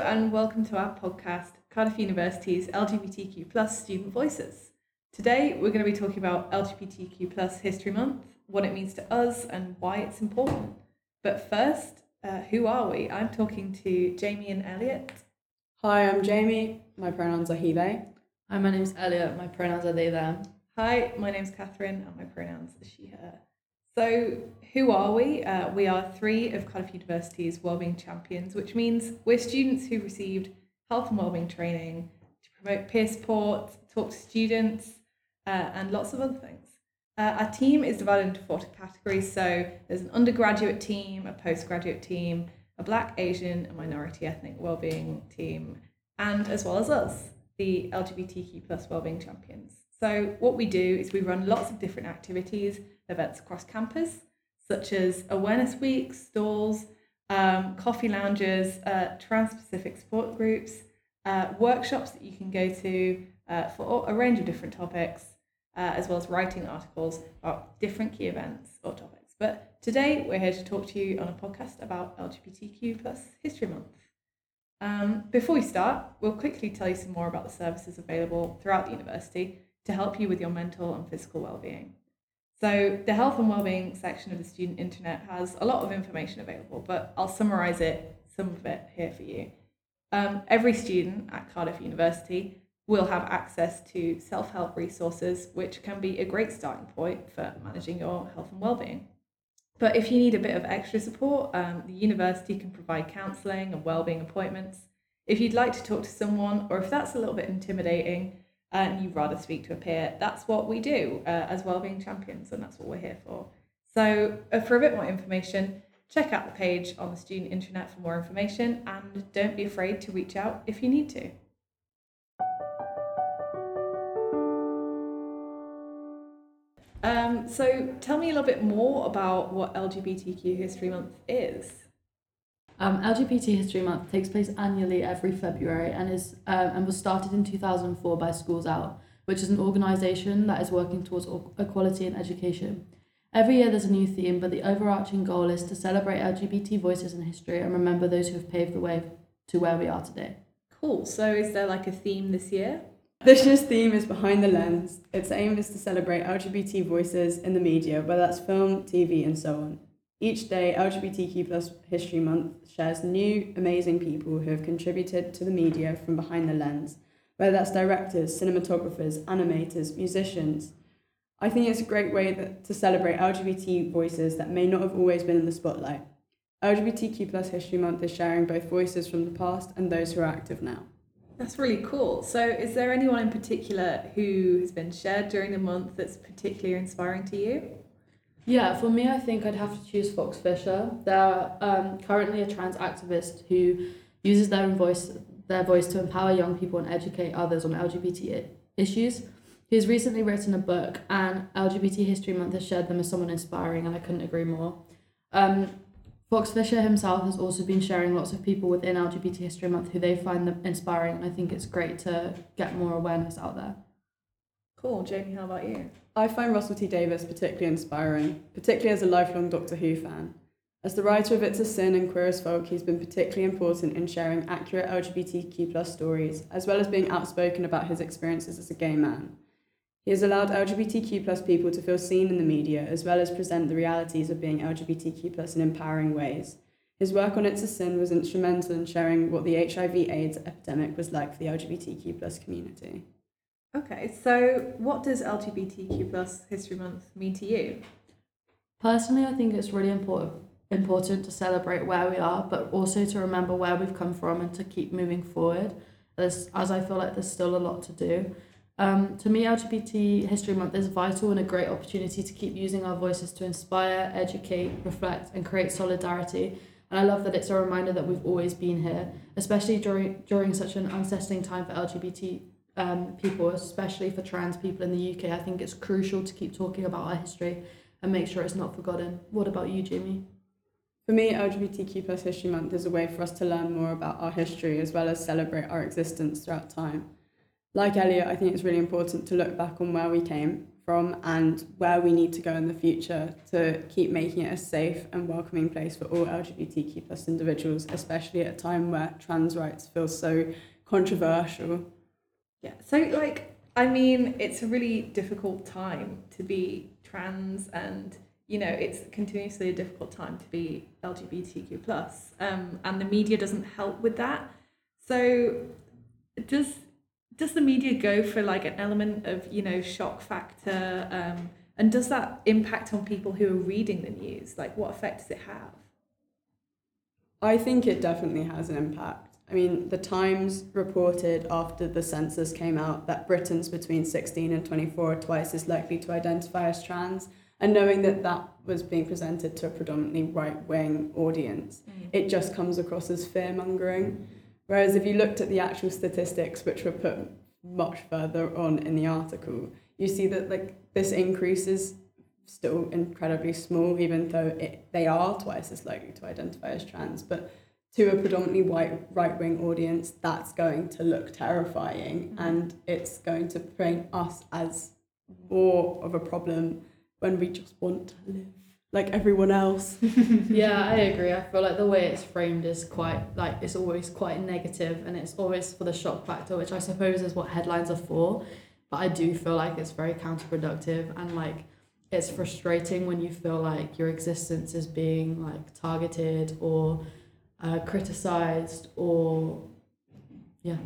and welcome to our podcast, Cardiff University's LGBTQ plus student voices. Today, we're going to be talking about LGBTQ plus History Month, what it means to us, and why it's important. But first, uh, who are we? I'm talking to Jamie and Elliot. Hi, I'm Jamie. My pronouns are he, they. Hi, my name's Elliot. My pronouns are they, them. Hi, my name's Catherine, and my pronouns are she, her. So, who are we? Uh, we are three of Cardiff University's Wellbeing Champions, which means we're students who received health and wellbeing training to promote peer support, talk to students, uh, and lots of other things. Uh, our team is divided into four categories. So, there's an undergraduate team, a postgraduate team, a Black, Asian, and minority ethnic wellbeing team, and as well as us, the LGBTQ plus wellbeing champions. So, what we do is we run lots of different activities events across campus, such as awareness weeks, stalls, um, coffee lounges, uh, trans-Pacific support groups, uh, workshops that you can go to uh, for a range of different topics, uh, as well as writing articles about different key events or topics. But today we're here to talk to you on a podcast about LGBTQ plus History Month. Um, before we start, we'll quickly tell you some more about the services available throughout the university to help you with your mental and physical well-being. So the health and wellbeing section of the student intranet has a lot of information available, but I'll summarize it, some of it here for you. Um, every student at Cardiff University will have access to self-help resources, which can be a great starting point for managing your health and wellbeing. But if you need a bit of extra support, um, the university can provide counselling and wellbeing appointments. If you'd like to talk to someone, or if that's a little bit intimidating, and you'd rather speak to a peer, that's what we do uh, as wellbeing champions, and that's what we're here for. So, uh, for a bit more information, check out the page on the student intranet for more information, and don't be afraid to reach out if you need to. Um, so, tell me a little bit more about what LGBTQ History Month is. Um, LGBT History Month takes place annually every February and is um, and was started in 2004 by Schools Out, which is an organisation that is working towards equality in education. Every year there's a new theme, but the overarching goal is to celebrate LGBT voices in history and remember those who have paved the way to where we are today. Cool. So is there like a theme this year? This year's theme is Behind the Lens. Its aim is to celebrate LGBT voices in the media, whether that's film, TV, and so on. Each day, LGBTQ plus History Month shares new, amazing people who have contributed to the media from behind the lens, whether that's directors, cinematographers, animators, musicians. I think it's a great way that, to celebrate LGBT voices that may not have always been in the spotlight. LGBTQ plus History Month is sharing both voices from the past and those who are active now. That's really cool. So, is there anyone in particular who has been shared during the month that's particularly inspiring to you? Yeah, for me, I think I'd have to choose Fox Fisher. They're um, currently a trans activist who uses their voice their voice to empower young people and educate others on LGBT issues. He's recently written a book, and LGBT History Month has shared them as someone inspiring, and I couldn't agree more. Um, Fox Fisher himself has also been sharing lots of people within LGBT History Month who they find inspiring, and I think it's great to get more awareness out there. Cool. Jamie, how about you? I find Russell T Davies particularly inspiring, particularly as a lifelong Doctor Who fan. As the writer of It's a Sin and Queer as Folk, he's been particularly important in sharing accurate LGBTQ plus stories, as well as being outspoken about his experiences as a gay man. He has allowed LGBTQ plus people to feel seen in the media, as well as present the realities of being LGBTQ plus in empowering ways. His work on It's a Sin was instrumental in sharing what the HIV AIDS epidemic was like for the LGBTQ plus community. Okay, so what does LGBTQ plus History Month mean to you? Personally, I think it's really important important to celebrate where we are, but also to remember where we've come from and to keep moving forward. As as I feel like there's still a lot to do. Um, to me, LGBT History Month is vital and a great opportunity to keep using our voices to inspire, educate, reflect, and create solidarity. And I love that it's a reminder that we've always been here, especially during during such an unsettling time for LGBT um, people, especially for trans people in the UK. I think it's crucial to keep talking about our history and make sure it's not forgotten. What about you, Jamie? For me, LGBTQ plus History Month is a way for us to learn more about our history as well as celebrate our existence throughout time. Like Elliot, I think it's really important to look back on where we came from and where we need to go in the future to keep making it a safe and welcoming place for all LGBTQ plus individuals, especially at a time where trans rights feel so controversial. Yeah. So like I mean, it's a really difficult time to be trans and you know, it's continuously a difficult time to be LGBTQ plus. Um, and the media doesn't help with that. So does does the media go for like an element of, you know, shock factor? Um, and does that impact on people who are reading the news? Like what effect does it have? I think it definitely has an impact. I mean, the Times reported after the census came out that Britons between 16 and 24 are twice as likely to identify as trans. And knowing that that was being presented to a predominantly right wing audience, mm. it just comes across as fear mongering. Whereas if you looked at the actual statistics, which were put much further on in the article, you see that like this increase is still incredibly small, even though it, they are twice as likely to identify as trans. But to a predominantly white right wing audience, that's going to look terrifying mm-hmm. and it's going to paint us as more of a problem when we just want to live like everyone else. yeah, I agree. I feel like the way it's framed is quite like it's always quite negative and it's always for the shock factor, which I suppose is what headlines are for. But I do feel like it's very counterproductive and like it's frustrating when you feel like your existence is being like targeted or uh, criticized or yeah.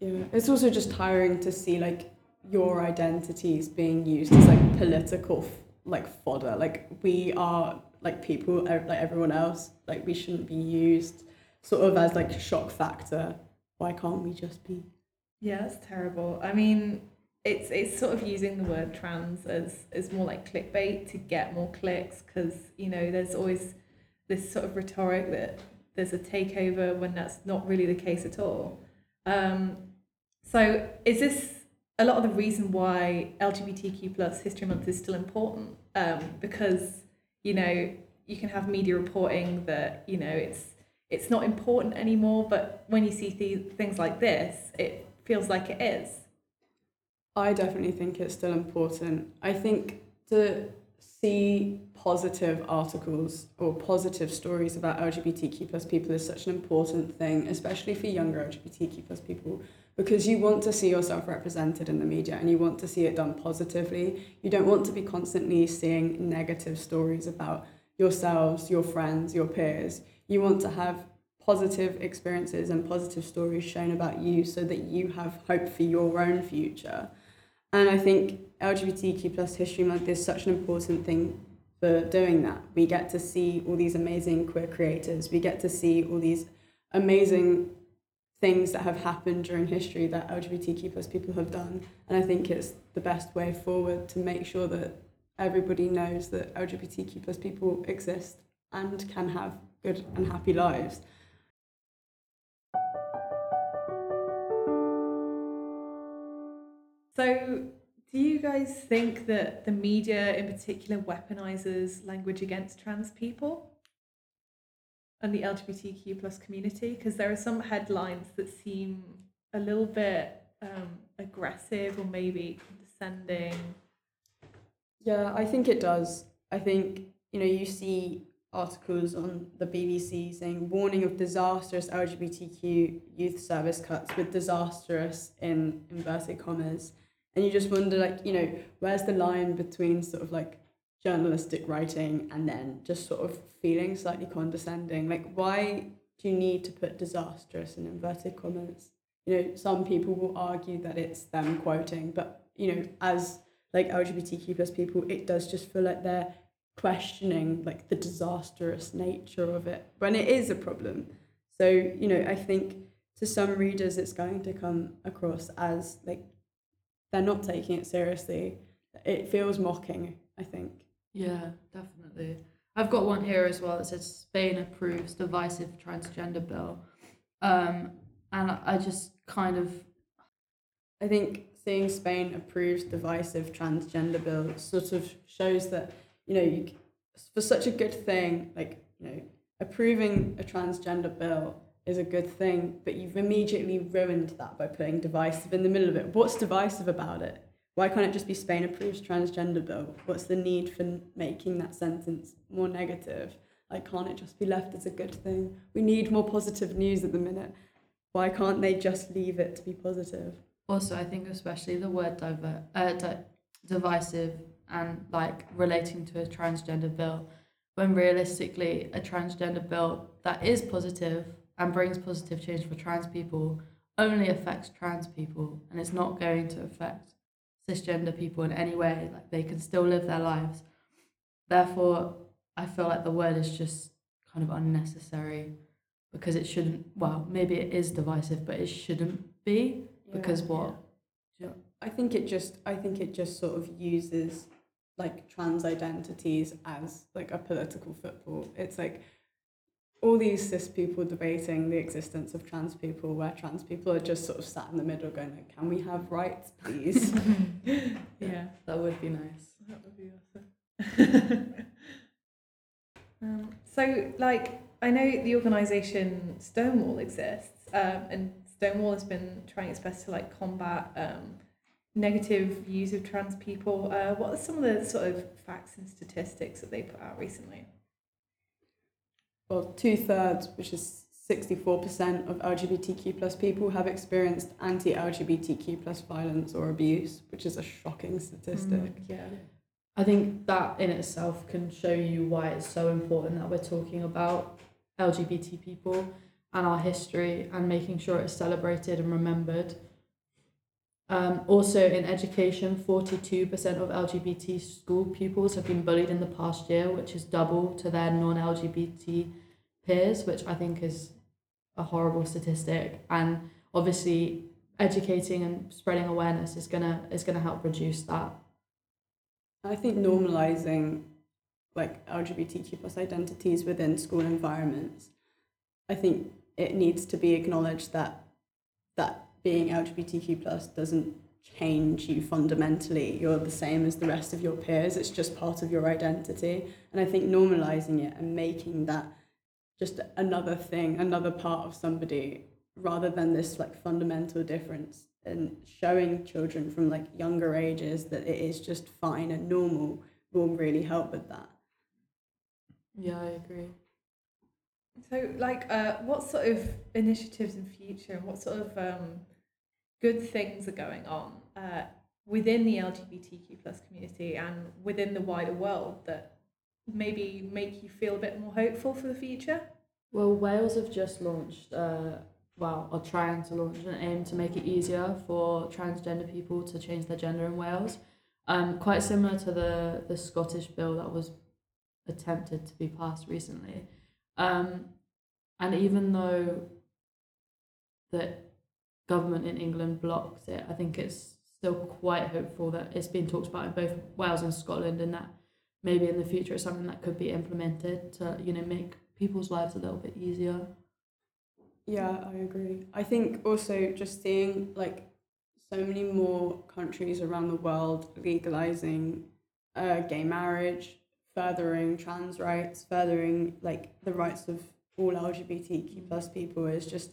Yeah, it's also just tiring to see like your identities being used as like political like fodder. Like we are like people like everyone else. Like we shouldn't be used sort of as like shock factor. Why can't we just be? Yeah, that's terrible. I mean, it's it's sort of using the word trans as as more like clickbait to get more clicks because you know there's always this sort of rhetoric that there's a takeover when that's not really the case at all. Um, so is this a lot of the reason why LGBTQ plus History Month is still important um, because you know you can have media reporting that you know it's it's not important anymore, but when you see th- things like this, it feels like it is. I definitely think it's still important. I think to see positive articles or positive stories about LGBTQ plus people is such an important thing, especially for younger LGBTQ plus people because you want to see yourself represented in the media and you want to see it done positively. You don't want to be constantly seeing negative stories about yourselves, your friends, your peers. You want to have positive experiences and positive stories shown about you so that you have hope for your own future. And I think LGBTQ plus History Month is such an important thing for doing that. We get to see all these amazing queer creators. We get to see all these amazing things that have happened during history that LGBTQ plus people have done. And I think it's the best way forward to make sure that everybody knows that LGBTQ plus people exist and can have good and happy lives. So, do you guys think that the media in particular weaponizes language against trans people? and the LGBTQ plus community because there are some headlines that seem a little bit um, aggressive or maybe condescending. Yeah, I think it does. I think you know you see articles on the BBC saying warning of disastrous LGBTQ youth service cuts with disastrous in inverted commas, and you just wonder like you know where's the line between sort of like journalistic writing and then just sort of feeling slightly condescending. Like, why do you need to put disastrous in inverted commas? You know, some people will argue that it's them quoting, but you know, as like LGBTQ plus people, it does just feel like they're questioning like the disastrous nature of it when it is a problem. So, you know, I think to some readers it's going to come across as like they're not taking it seriously. It feels mocking, I think. Yeah, definitely. I've got one here as well that says Spain approves divisive transgender bill. Um, and I just kind of. I think seeing Spain approves divisive transgender bill sort of shows that, you know, you, for such a good thing, like, you know, approving a transgender bill is a good thing, but you've immediately ruined that by putting divisive in the middle of it. What's divisive about it? why can't it just be Spain approves transgender bill? What's the need for making that sentence more negative? Like, can't it just be left as a good thing? We need more positive news at the minute. Why can't they just leave it to be positive? Also, I think especially the word diver, uh, di- divisive and like relating to a transgender bill, when realistically a transgender bill that is positive and brings positive change for trans people only affects trans people and it's not going to affect cisgender people in any way. Like they can still live their lives. Therefore, I feel like the word is just kind of unnecessary because it shouldn't. Well, maybe it is divisive, but it shouldn't be because what? I think it just I think it just sort of uses like trans identities as like a political football. It's like all these cis people debating the existence of trans people where trans people are just sort of sat in the middle going like, can we have rights please? Yeah. That would be nice. That would be awesome. um, so, like, I know the organisation Stonewall exists, um, and Stonewall has been trying its best to like combat um, negative views of trans people. Uh, what are some of the sort of facts and statistics that they put out recently? Well, two thirds, which is 64% of LGBTQ plus people have experienced anti-LGBTQ plus violence or abuse, which is a shocking statistic. Mm, yeah. I think that in itself can show you why it's so important that we're talking about LGBT people and our history and making sure it's celebrated and remembered. Um, also, in education, 42% of LGBT school pupils have been bullied in the past year, which is double to their non LGBT peers, which I think is a horrible statistic. And obviously, educating and spreading awareness is gonna is gonna help reduce that. I think normalizing like LGBTQ plus identities within school environments, I think it needs to be acknowledged that that being LGBTQ plus doesn't change you fundamentally. You're the same as the rest of your peers. It's just part of your identity. And I think normalizing it and making that just another thing, another part of somebody, rather than this like fundamental difference and showing children from like younger ages that it is just fine and normal will really help with that. Yeah, I agree. So, like, uh, what sort of initiatives in future and what sort of um, good things are going on uh, within the LGBTQ plus community and within the wider world that maybe make you feel a bit more hopeful for the future? Well, Wales have just launched, uh, well, are trying to launch an aim to make it easier for transgender people to change their gender in Wales. Um, quite similar to the, the Scottish bill that was attempted to be passed recently. Um, and even though the government in England blocked it, I think it's still quite hopeful that it's been talked about in both Wales and Scotland and that maybe in the future it's something that could be implemented to, you know, make people's lives a little bit easier. Yeah, I agree. I think also just seeing like so many more countries around the world legalizing uh, gay marriage, furthering trans rights, furthering like the rights of all LGBTQ plus people is just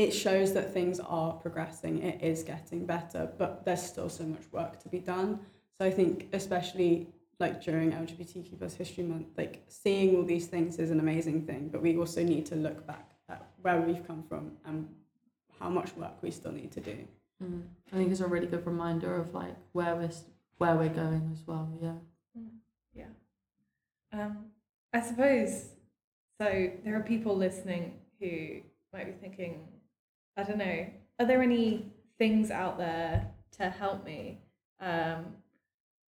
it shows that things are progressing. It is getting better, but there's still so much work to be done. So I think especially like during LGBTQ plus History Month, like seeing all these things is an amazing thing, but we also need to look back at where we've come from and how much work we still need to do. Mm. I think it's a really good reminder of like where we're where we're going as well. Yeah. Yeah. Um, I suppose so. There are people listening who might be thinking, I don't know, are there any things out there to help me? Um,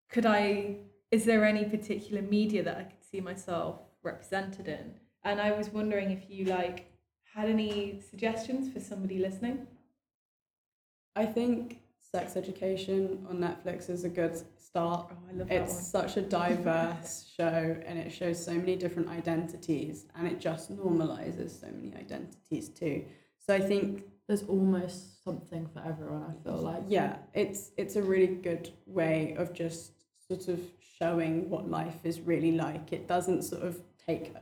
could I, is there any particular media that I could see myself represented in? And I was wondering if you like had any suggestions for somebody listening. I think Sex Education on Netflix is a good start. Oh, I love that It's one. such a diverse show and it shows so many different identities and it just normalizes so many identities too. So I think There's almost something for everyone. I feel like. yeah, it's it's a really good way of just sort of showing what life is really like. It doesn't sort of take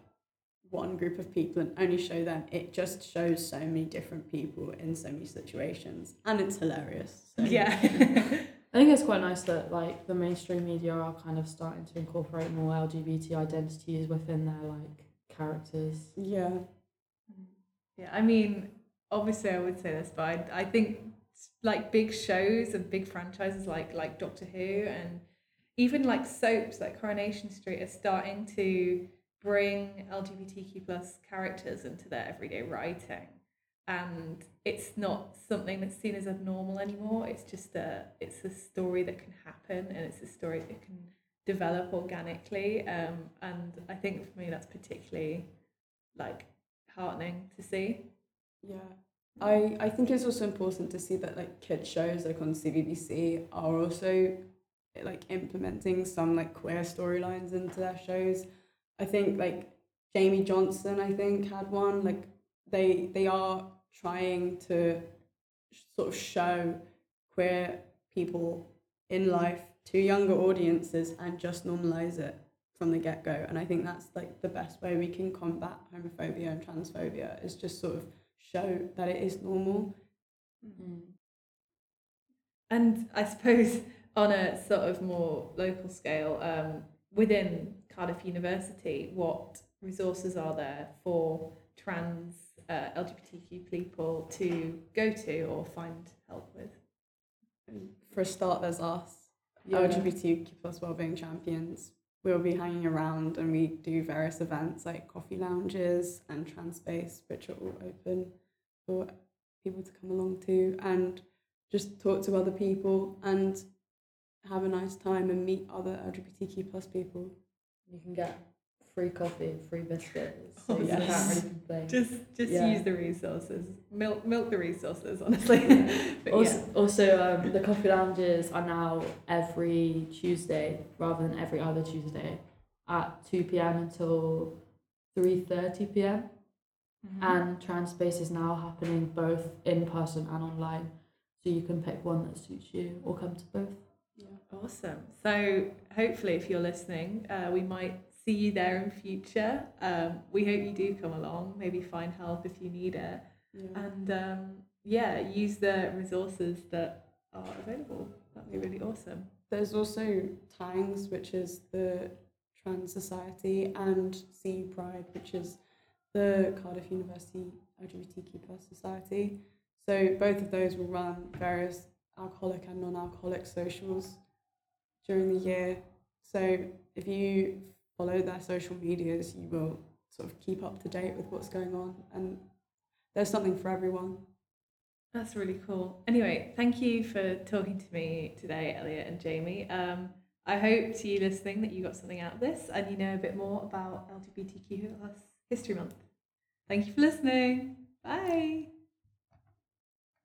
one group of people and only show them. It just shows so many different people in so many situations and it's hilarious. So. Yeah. I think it's quite nice that like the mainstream media are kind of starting to incorporate more LGBT identities within their like characters. Yeah. Yeah, I mean, obviously, I would say this, but I, I think like big shows and big franchises like like Doctor Who and even like soaps like Coronation Street are starting to bring LGBTQ plus characters into their everyday writing, and it's not something that's seen as abnormal anymore. It's just a it's a story that can happen, and it's a story that can develop organically. Um, and I think for me, that's particularly like heartening to see. Yeah. I, mm. I think it's also important to see that like kid shows like on CBBC are also like implementing some like queer storylines into their shows. I think like Jamie Johnson I think had one like they they are trying to sort of show queer people in life to younger audiences and just normalize it from the get-go and I think that's like the best way we can combat homophobia and transphobia is just sort of show that it is normal. Mm. And I suppose on a sort of more local scale, um, within Cardiff University, what resources are there for trans uh, LGBTQ people to go to or find help with? For a start, there's us, Yeah. LGBTQ plus wellbeing champions. We'll be hanging around and we do various events like coffee lounges and trans space, which are all open for people to come along to and just talk to other people and have a nice time and meet other LGBTQ plus people. You can get free coffee and free biscuits. Oh, So you yes. really. Just just Yeah. use the resources, milk milk the resources, honestly. but Also, yeah. also um, the coffee lounges are now every Tuesday rather than every other Tuesday at 2 p.m. until 3:30 p.m. Mhm. and trans space is now happening both in person and online so you can pick one that suits you or come to both Yeah. Awesome. So hopefully, if you're listening, uh, we might see you there in future. Um, we hope you do come along. Maybe find help if you need it, Yeah. and um, yeah, use the resources that are available. That'd be really awesome. There's also Tangs, which is the Trans Society, and CU Pride, which is the Cardiff University LGBTQ plus society. So both of those will run various alcoholic and non-alcoholic socials during the year. So if you follow their social medias, you will sort of keep up to date with what's going on, and there's something for everyone. That's really cool. Anyway, thank you for talking to me today, Elliot and Jamie. Um, I hope to you listening that you got something out of this and you know a bit more about LGBTQ History Month. Thank you for listening. Bye.